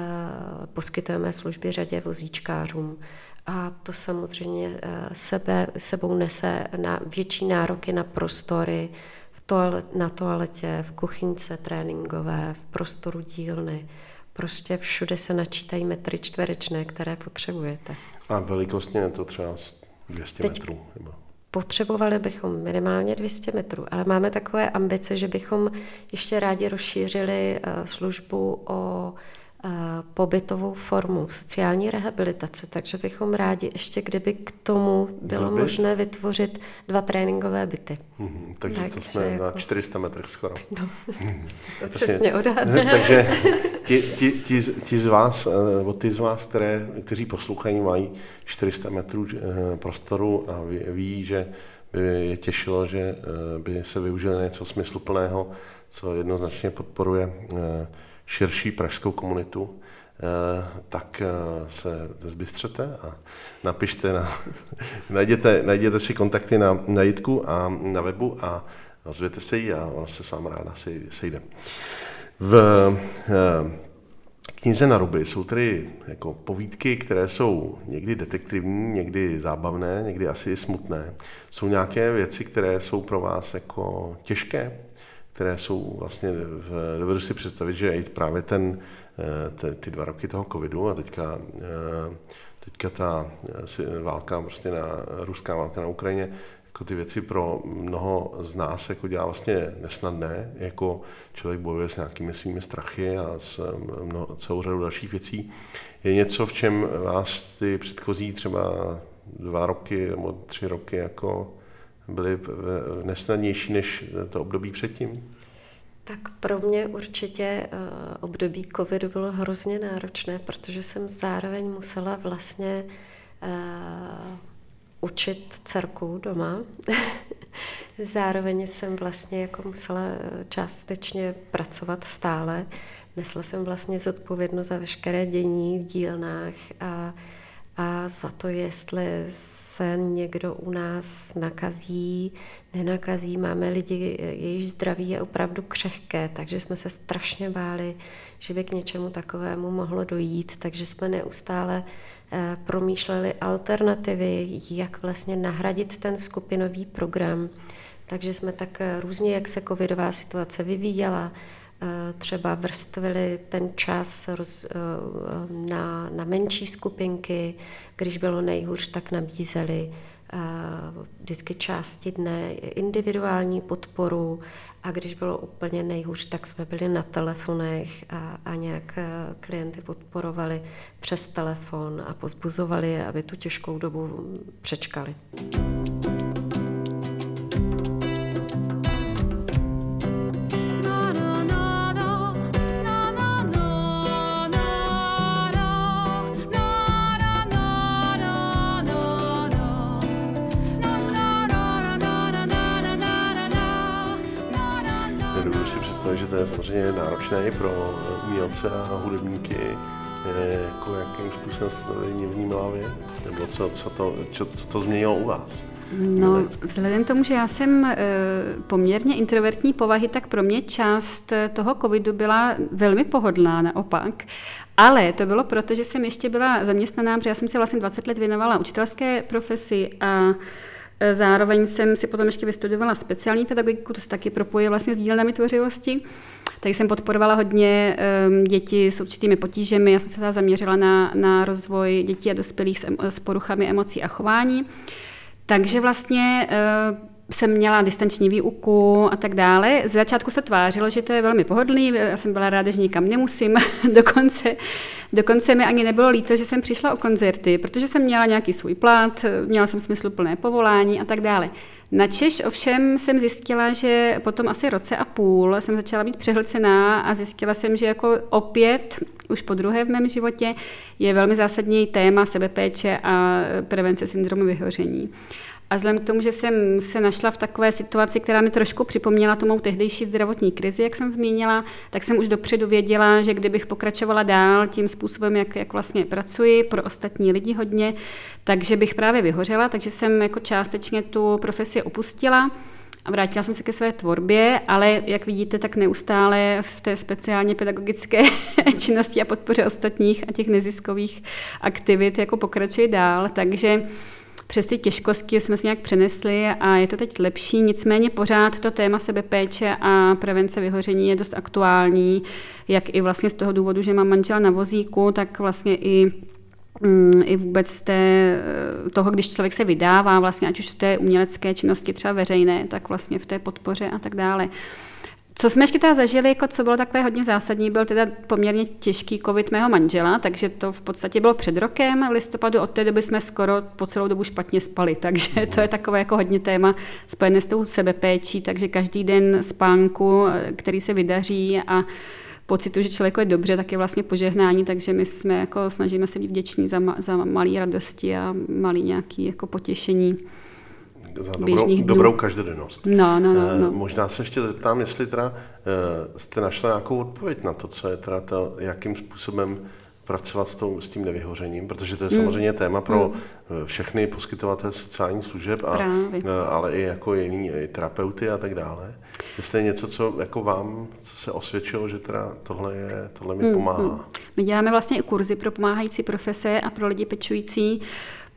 poskytujeme služby řadě vozíčkářům a to samozřejmě eh, sebe, sebou nese na větší nároky na prostory, v toalet, na toaletě, v kuchyňce tréninkové, v prostoru dílny. Prostě všude se načítají metry čtverečné, které potřebujete. A velikostně je to třeba 200 Teď metrů. Nebo? Potřebovali bychom minimálně 200 metrů, ale máme takové ambice, že bychom ještě rádi rozšířili eh, službu o pobytovou formu sociální rehabilitace, takže bychom rádi ještě, kdyby k tomu bylo Byl možné vytvořit dva tréninkové byty. Mm, takže, takže to jsme jako... na 400 metrech skoro. [LAUGHS] No, to přesně odhadne. [LAUGHS] takže [LAUGHS] ti, ti, ti, ti z vás, eh, nebo ty z vás, které, kteří poslouchají, mají 400 metrů eh, prostoru a ví, ví že by je těšilo, že eh, by se využilo něco smysluplného, co jednoznačně podporuje širší pražskou komunitu, eh, tak eh, se zbystřete a napište, na, [LAUGHS] najděte, najděte si kontakty na, na Jitku a na webu a ozvěte se jí a ona se s vámi ráda sejde. V eh, knize na ruby jsou tedy jako povídky, které jsou někdy detektivní, někdy zábavné, někdy asi smutné. Jsou nějaké věci, které jsou pro vás jako těžké, které jsou vlastně, dovedu si představit, že právě ten, eh, ty dva roky toho covidu a teďka, eh, teďka ta eh, válka, prostě na, ruská válka na Ukrajině, jako ty věci pro mnoho z nás jako dělá vlastně nesnadné, jako člověk bojuje s nějakými svými strachy a s mnoho, celou řadou dalších věcí. Je něco, v čem vás ty předchozí třeba dva roky nebo tři roky jako byly nesnadnější než to období předtím? Tak pro mě určitě uh, období covidu bylo hrozně náročné, protože jsem zároveň musela vlastně uh, učit dcerku doma. [LAUGHS] zároveň jsem vlastně jako musela částečně pracovat stále. Nesla jsem vlastně zodpovědnost za veškeré dění v dílnách a uh, a za to, jestli se někdo u nás nakazí, nenakazí. Máme lidi, jejichž zdraví je opravdu křehké, takže jsme se strašně báli, že by k něčemu takovému mohlo dojít, takže jsme neustále eh, promýšleli alternativy, jak vlastně nahradit ten skupinový program. Takže jsme tak eh, různě, jak se covidová situace vyvíjela, třeba vrstvili ten čas roz, eh, na, na menší skupinky, když bylo nejhůř, tak nabízeli eh, vždycky části dne individuální podporu a když bylo úplně nejhůř, tak jsme byli na telefonech a, a nějak klienty podporovali přes telefon a pozbuzovali je, aby tu těžkou dobu přečkali. Je samozřejmě náročné i pro umělce a hudebníky, jako jakým způsobem jste to vnímala vy? Nebo co, co, to, co, co to změnilo u vás? No, vzhledem k tomu, že já jsem e, poměrně introvertní povahy, tak pro mě část eh, toho covidu byla velmi pohodlná naopak. Ale to bylo proto, že jsem ještě byla zaměstnaná, protože já jsem se vlastně 20 let věnovala učitelské profesi a Eh, zároveň jsem si potom ještě vystudovala speciální pedagogiku, to se taky propoje vlastně s dílnami tvořivosti. Takže jsem podporovala hodně um, děti s určitými potížemi. Já jsem se teda zaměřila na, na rozvoj dětí a dospělých s, s poruchami emocí a chování. Takže vlastně uh, jsem měla distanční výuku a tak dále. Z začátku se tvářilo, že to je velmi pohodlný, já jsem byla ráda, že nikam nemusím, [LAUGHS] dokonce, dokonce mi ani nebylo líto, že jsem přišla o koncerty, protože jsem měla nějaký svůj plat, měla jsem smysluplné povolání a tak dále. Na Češ ovšem jsem zjistila, že potom asi roce a půl jsem začala být přehlcená a zjistila jsem, že jako opět, už po druhé v mém životě, je velmi zásadní téma sebepéče a prevence syndromu vyhoření. A vzhledem k tomu, že jsem se našla v takové situaci, která mi trošku připomněla tu mou tehdejší zdravotní krizi, jak jsem zmínila, tak jsem už dopředu věděla, že kdybych pokračovala dál tím způsobem, jak, jak vlastně pracuji pro ostatní lidi hodně, takže bych právě vyhořela, takže jsem jako částečně tu profesi opustila. A vrátila jsem se ke své tvorbě, ale jak vidíte, tak neustále v té speciálně pedagogické [LAUGHS] činnosti a podpoře ostatních a těch neziskových aktivit jako pokračuji dál. Takže přes ty těžkosti jsme si nějak přenesli a je to teď lepší, nicméně pořád to téma sebepéče a prevence vyhoření je dost aktuální, jak i vlastně z toho důvodu, že mám manžela na vozíku, tak vlastně i mm, i vůbec té, toho, když člověk se vydává, vlastně ať už v té umělecké činnosti třeba veřejné, tak vlastně v té podpoře a tak dále. Co jsme ještě teda zažili, jako co bylo takové hodně zásadní, byl teda poměrně těžký covid mého manžela, takže to v podstatě bylo před rokem, listopadu od té doby jsme skoro po celou dobu špatně spali, takže [LAUGHS] to je takové jako hodně téma spojené s tou sebepéčí, takže každý den spánku, který se vydaří a pocitu, že člověku je dobře, tak je vlastně požehnání, takže my jsme jako snažíme se být vděční za, ma, za malé radosti a malý nějaký jako potěšení za dobrou, dobrou každodennost. No, no, no, no. Možná se ještě zeptám, jestli teda eh, jste našla nějakou odpověď na to, co je teda to, jakým způsobem pracovat s, tou, s tím nevyhořením, protože to je hmm. samozřejmě téma pro hmm. všechny poskytovatele sociálních služeb, a, Právě. ale i jako jiný i terapeuty a tak dále. Jestli je něco, co jako vám co se osvědčilo, že teda tohle, je, tohle mi hmm. pomáhá. Hmm. My děláme vlastně i kurzy pro pomáhající profese a pro lidi pečující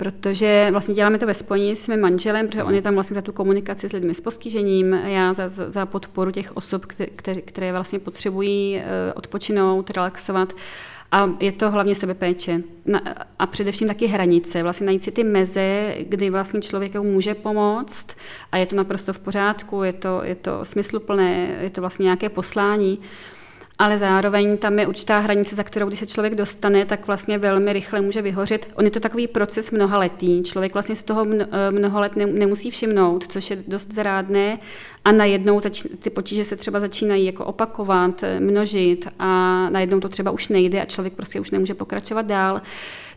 protože vlastně děláme to ve spojení s mým manželem, protože on je tam vlastně za tu komunikaci s lidmi s postižením, já za, za podporu těch osob, které, které vlastně potřebují eh, odpočinout, relaxovat. A je to hlavně sebepéče. A především taky hranice, vlastně najít si ty meze, kdy vlastně člověk může pomoct a je to naprosto v pořádku, je to, je to smysluplné, je to vlastně nějaké poslání ale zároveň tam je určitá hranice, za kterou, když se člověk dostane, tak vlastně velmi rychle může vyhořet. On je to takový proces mnohaletý. Člověk vlastně z toho eh, mnoho let nemusí všimnout, což je dost zrádné a najednou zač- ty potíže se třeba začínají jako opakovat, eh, množit a najednou to třeba už nejde a člověk prostě už nemůže pokračovat dál.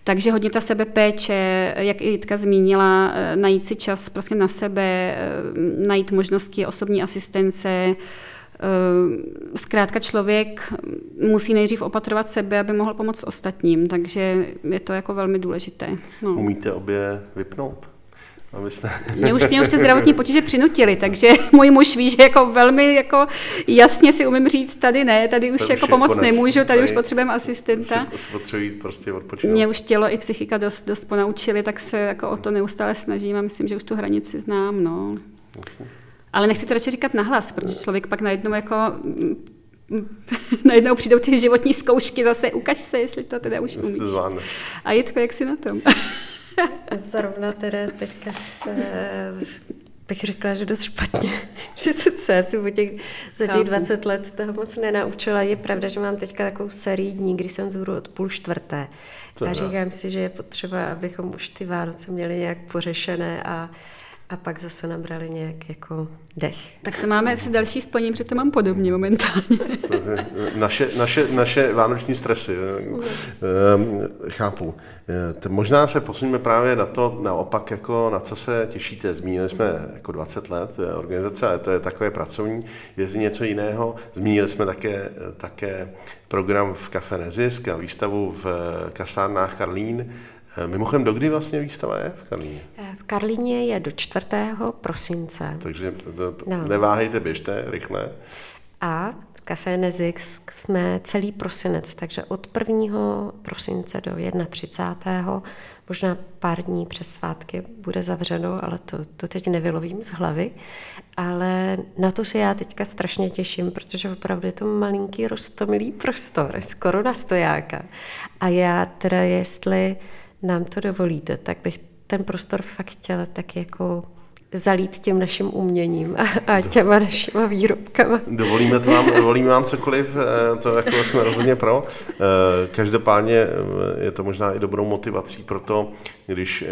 Takže hodně ta sebepéče, jak i Jitka zmínila, eh, najít si čas prostě na sebe, najít možnosti osobní asistence, Eh, zkrátka člověk musí nejdřív opatrovat sebe, aby mohl pomoct ostatním, takže je to jako velmi důležité. No. Umíte obě vypnout? Abyste... Mě už, mě už ty zdravotní potíže přinutili, takže [LAUGHS] můj muž ví, že jako velmi jako jasně si umím říct, tady ne, tady už, jako pomoc konec. nemůžu, tady, tady už potřebujeme asistenta. Potřebuji prostě odpočinout. Mě už tělo i psychika dost, dost ponaučili, tak se jako o to neustále snažím a myslím, že už tu hranici znám. No. Jasně. Ale nechci to radši říkat nahlas, protože člověk pak najednou jako [LAUGHS] najednou přijdou ty životní zkoušky zase, ukaž se, jestli to teda už umíš. A Jitko, jak jsi na tom? Zrovna teda teďka se bych řekla, že dost špatně, [LAUGHS] že jsem se asi po těch, za těch 20 let toho moc nenaučila. Je pravda, že mám teďka takovou sérii dní, kdy jsem zhůru od půl čtvrté. To a říkám si, že je potřeba, abychom už ty Vánoce měli nějak pořešené a a pak zase nabrali nějak jako dech. Tak to máme asi další spojení, protože to mám podobně momentálně. Naše, naše, naše vánoční stresy, uh, chápu. Eh, možná se posuneme právě na to, naopak, jako na co se těšíte. Zmínili jsme jako 20 let eh, organizace, ale to je takové pracovní, je něco jiného. Zmínili jsme také, také program v Café Nezisk a výstavu v kasárnách Karlín. Eh, mimochodem, dokdy vlastně výstava je v Karlíně? Eh, v Karlíně je do 4. prosince. Takže no. neváhejte, běžte rychle. A v Café Nezix jsme celý prosinec, takže od 1. prosince do 31. možná pár dní přes svátky bude zavřeno, ale to, to teď nevylovím z hlavy. Ale na to se já teďka strašně těším, protože opravdu je to malinký rostomilý prostor, skoro na stojáka. A já teda, jestli nám to dovolíte, tak bych ten prostor fakt chtěla tak jako zalít tím naším uměním a, a těma našima výrobkama. Dovolíme, to vám, [LAUGHS] dovolíme vám cokoliv, eh, to jako jsme rozhodně pro. Eh, každopádně eh, je to možná i dobrou motivací pro to, když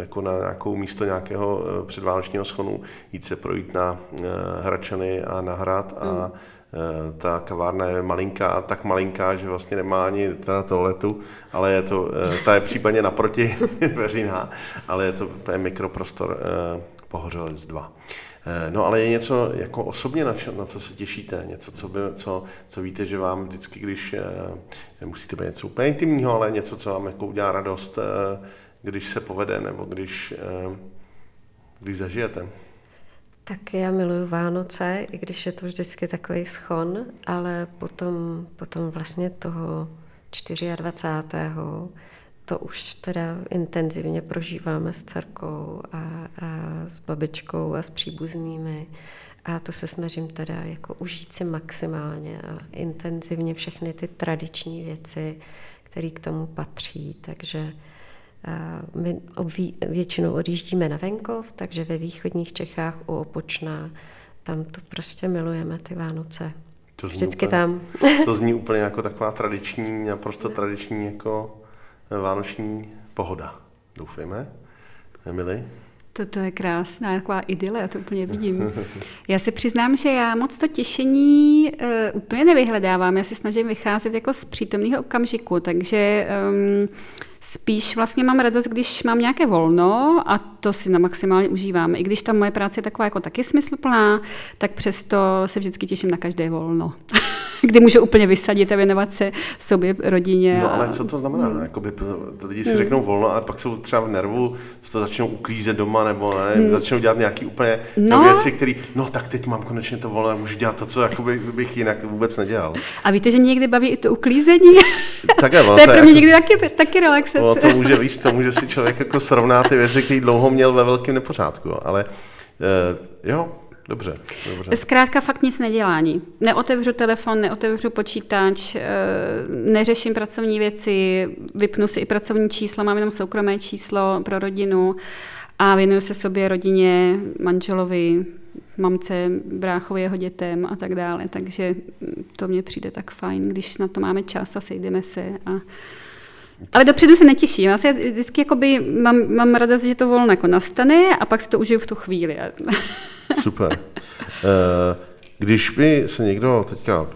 jako na nějakou místo nějakého předvánočního schonu jít se projít na Hračany a na Hrad a hmm ta kavárna je malinká, tak malinká, že vlastně nemá ani teda toaletu, ale je to, eh, ta je případně naproti [LAUGHS] veřejná, ale je to je mikroprostor eh, Pohořelec 2. No ale je něco jako osobně, na, na co se těšíte, něco, co, by, co, co víte, že vám vždycky, když nemusíte být něco úplně intimního, ale něco, co vám jako udělá radost, když se povede nebo když, když zažijete. Tak já miluju Vánoce, i když je to vždycky takový schon, ale potom, potom vlastně toho 24. to už teda intenzivně prožíváme s dcerkou a, a s babičkou a s příbuznými. A to se snažím teda jako užít si maximálně a intenzivně všechny ty tradiční věci, které k tomu patří. Takže my obví, většinou odjíždíme na venkov, takže ve východních Čechách u Opočna tam to prostě milujeme, ty Vánoce. To zní Vždycky úplně, tam. [LAUGHS] To zní úplně jako taková tradiční, naprosto tradiční jako vánoční pohoda. Doufejme. Emily? To, to je krásná taková idyle, já to úplně vidím. [LAUGHS] Já si přiznám, že já moc to těšení uh, úplně nevyhledávám. Já si snažím vycházet jako z přítomného okamžiku, takže um, spíš vlastně mám radost, když mám nějaké volno a to si na maximálně užívám. I když ta moje práce je taková jako taky smysluplná, tak přesto se vždycky těším na každé volno. [LAUGHS] kdy můžu úplně vysadit a věnovat se sobě, rodině. No ale co to znamená? Hmm. Jakoby, lidi si hmm. řeknou volno a pak jsou třeba v nervu, to začnou uklízet doma nebo ne, hmm. začnou dělat nějaké úplně no. věci, které, no tak teď mám konečně to volno a můžu dělat to, co jakoby, bych jinak vůbec nedělal. A víte, že mě někdy baví i to uklízení? Tak [LAUGHS] je, to je pro mě někdy taky, taky relaxace. No, to může víc, to může si člověk jako srovná ty věci, které dlouho měl ve velkém nepořádku, ale uh, jo, Dobře, dobře. Zkrátka fakt nic nedělání. Neotevřu telefon, neotevřu počítač, eh, neřeším pracovní věci, vypnu si i pracovní číslo, mám jenom soukromé číslo pro rodinu a věnuju se sobě, rodině, manželovi, mamce, bráchovi, jeho dětem a tak dále. Takže to mně přijde tak fajn, když na to máme čas a sejdeme se a ale dopředu se netěším. Já se vždycky jakoby mám, mám radost, že to volno jako nastane a pak si to užiju v tu chvíli. [LAUGHS] Super. Eh, když by se někdo teďka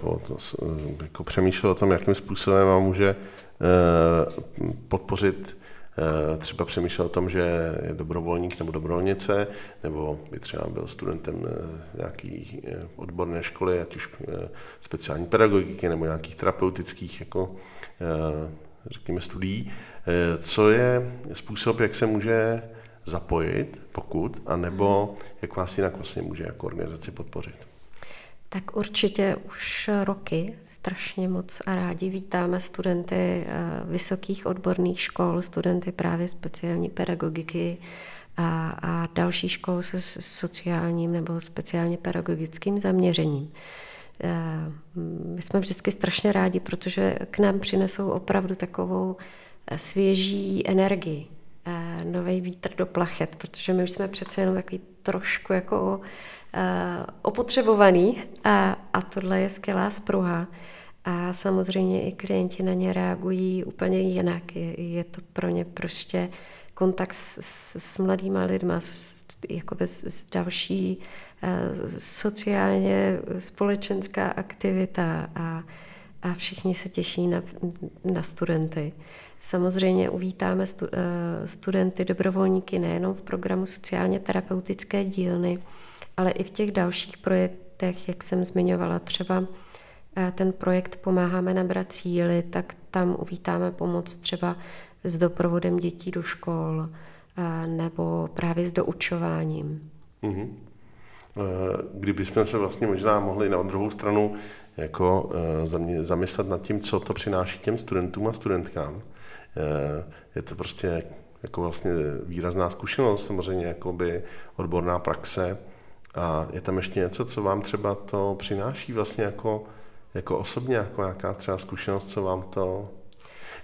jako přemýšlel o tom, jakým způsobem vám může eh, podpořit eh, třeba přemýšlel o tom, že je dobrovolník nebo dobrovolnice, nebo by třeba byl studentem nějaký odborné školy, ať už speciální pedagogiky nebo nějakých terapeutických jako, řekněme, studií. Co je způsob, jak se může zapojit, pokud, anebo jak vás jinak vlastně může jako organizaci podpořit? Tak určitě už roky strašně moc a rádi vítáme studenty eh, vysokých odborných škol, studenty právě speciální pedagogiky a, a další škol se sociálním nebo speciálně pedagogickým zaměřením. Eh, my jsme vždycky strašně rádi, protože k nám přinesou opravdu takovou eh, svěží energii nový vítr do plachet, protože my už jsme přece jenom takový trošku jako opotřebovaný a, a tohle je skvělá spruha. A samozřejmě i klienti na ně reagují úplně jinak. Je, je to pro ně prostě kontakt s, s, s mladýma lidma, s, jakoby s, s další sociálně společenská aktivita a, a všichni se těší na, na studenty. Samozřejmě uvítáme stu, eh, studenty, dobrovolníky nejenom v programu sociálně terapeutické dílny, ale i v těch dalších projektech, jak jsem zmiňovala, třeba eh, ten projekt Pomáháme nabrat cíly, tak tam uvítáme pomoc třeba s doprovodem dětí do škol eh, nebo právě s doučováním. Mm-hmm. Kdybychom se vlastně možná mohli na druhou stranu jako zamyslet nad tím, co to přináší těm studentům a studentkám, Eh, je to prostě jako vlastně výrazná zkušenost, samozřejmě jako by odborná praxe a je tam ještě něco, co vám třeba to přináší vlastně jako, jako osobně, jako nějaká třeba zkušenost, co vám to...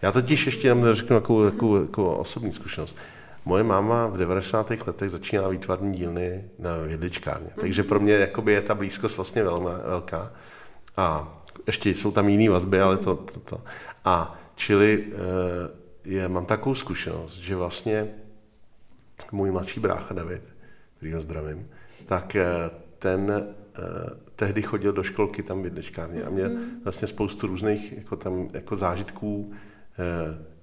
Já totiž ještě jenom řeknu jako, jako, jako osobní zkušenost. Moje máma v 90. letech začínala výtvarní dílny na vědličkárně, takže pro mě jakoby je ta blízkost vlastně velmi velká. A ještě jsou tam jiné vazby, ale to, to, to. A čili eh, je, mám takovou zkušenost, že vlastně můj mladší brácha David, který ho zdravím, tak eh, ten eh, tehdy chodil do školky tam v a měl mhm. vlastně spoustu různých jako tam, jako zážitků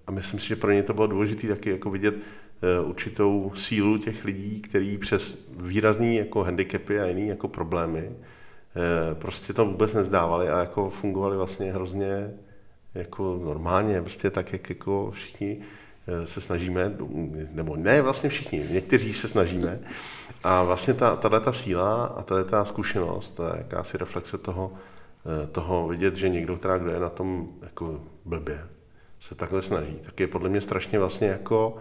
a myslím si, že pro ně to bylo důležité taky jako vidět určitou sílu těch lidí, kteří přes výrazný jako handicapy a jiný jako problémy prostě to vůbec nezdávali a jako fungovali vlastně hrozně jako normálně, prostě tak, jak jako všichni eh, se snažíme, nebo ne vlastně všichni, někteří se snažíme. A vlastně ta, ta síla a tato ta zkušenost, je jakási reflexe toho, eh, toho vidět, že někdo, která kdo je na tom jako blbě, se takhle snaží, tak je podle mě strašně vlastně jako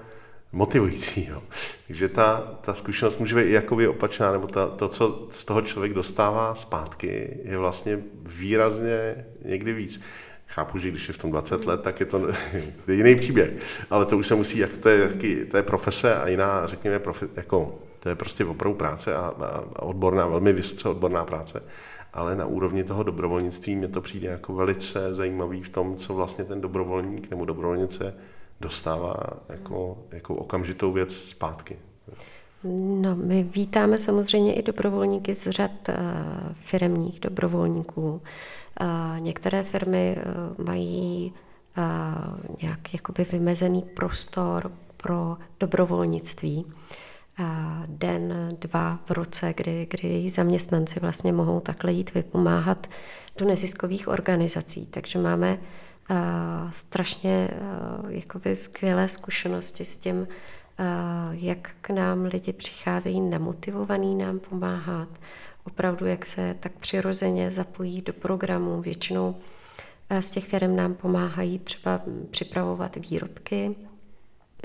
motivující. Jo. Takže ta, ta zkušenost může být i jakoby opačná, nebo ta, to, co z toho člověk dostává zpátky, je vlastně výrazně někdy víc. Chápu, že když je v tom 20 let, tak je to, to [LAUGHS] je jiný příběh, ale to už se musí, jak to je, to je profese a jiná, řekněme, profe, jako To je prostě opravdu práce a, a odborná, velmi vysoce odborná práce ale na úrovni toho dobrovolnictví mě to přijde jako velice zajímavý v tom, co vlastně ten dobrovolník nebo dobrovolnice dostává jako, jako okamžitou věc zpátky. No, my vítáme samozřejmě i dobrovolníky z řad uh, firemních dobrovolníků. Uh, některé firmy uh, mají nějak jakoby vymezený prostor pro dobrovolnictví. Den, dva v roce, kdy, kdy její zaměstnanci vlastně mohou takhle jít vypomáhat do neziskových organizací. Takže máme uh, strašně uh, jakoby skvělé zkušenosti s tím, uh, jak k nám lidi přicházejí namotivovaní nám pomáhat, opravdu jak se tak přirozeně zapojí do programu. Většinou z těch firm nám pomáhají třeba připravovat výrobky,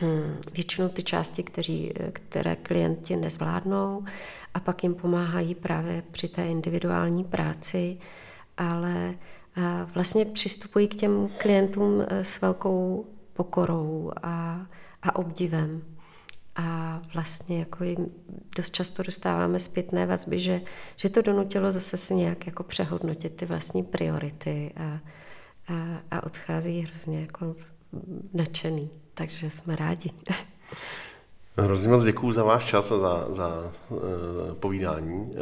Hmm, většinou ty části, kteří, které klienti nezvládnou a pak jim pomáhají právě při té individuální práci, ale vlastně přistupují k těm klientům e, s velkou pokorou a, a obdivem. A vlastně jako jim dost často dostáváme zpětné vazby, že, že to donutilo zase si nějak jako přehodnotit ty vlastní priority a, a, a odchází hrozně jako nadšený takže jsme rádi. [LAUGHS] Hrozně moc děkuji za váš čas a za, za uh, povídání. Uh,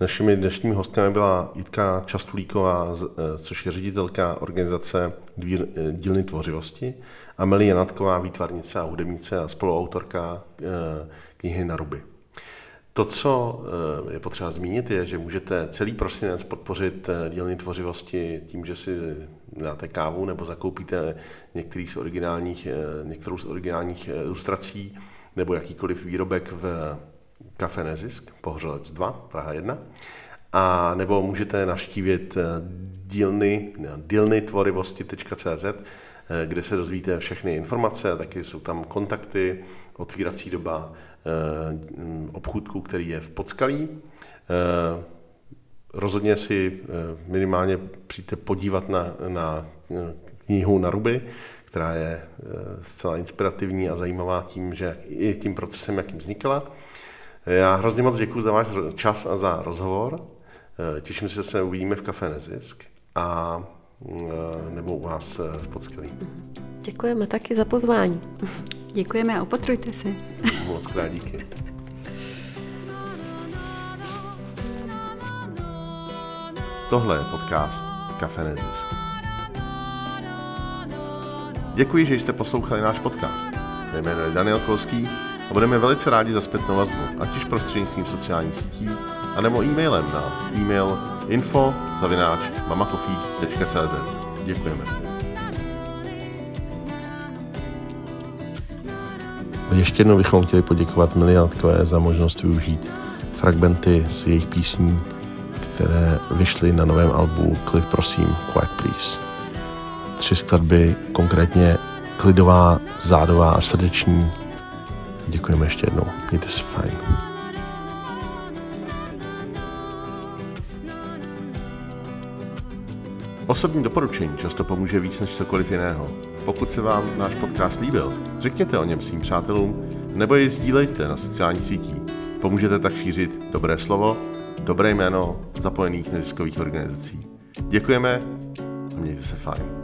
našimi dnešními hosty byla Jitka Častulíková, uh, což je ředitelka organizace Dvíl, uh, Dílny tvořivosti, a Melie Janatková, výtvarnice a hudebnice a spoluautorka uh, knihy Na ruby. To, co je potřeba zmínit, je, že můžete celý prosinec podpořit dílny tvořivosti tím, že si dáte kávu nebo zakoupíte některý z originálních, některou z originálních ilustrací nebo jakýkoliv výrobek v Café Nezisk, Pohřelec 2, Praha 1. A nebo můžete navštívit eh, dílny, dílnytvorivosti.cz, kde se dozvíte všechny informace, taky jsou tam kontakty, otvírací doba obchůdku, který je v Podskalí. Rozhodně si eh, minimálně přijďte podívat na, na eh, knihu na ruby, která je eh, zcela inspirativní a zajímavá tím, že i tím procesem, jakým vznikla. Já hrozně moc děkuji za váš čas a za rozhovor. Těším se, že se uvidíme v Café Nezisk a nebo u vás v Podskelí. Děkujeme taky za pozvání. [LAUGHS] Děkujeme a opatrujte se. [LAUGHS] Moc krát díky. Tohle je podcast Kafe Nezisk. Děkuji, že jste poslouchali náš podcast. Mé jméno je Daniel Kolský a budeme velice rádi za zpětnou vazbu, ať už prostřednictvím sociálních sítí, anebo e-mailem na e-mail info Děkujeme. Ještě jednou bychom chtěli poděkovat Miliardkové za možnost využít fragmenty z jejich písní které vyšly na novém albu Klid prosím, Quiet please. Tři skladby, konkrétně klidová, zádová a srdeční. Děkujeme ještě jednou. Mějte se fajn. Osobní doporučení často pomůže víc než cokoliv jiného. Pokud se vám náš podcast líbil, řekněte o něm svým přátelům nebo ji sdílejte na sociálních sítích. Pomůžete tak šířit dobré slovo dobré jméno zapojených neziskových organizací. Děkujeme a mějte se fajn.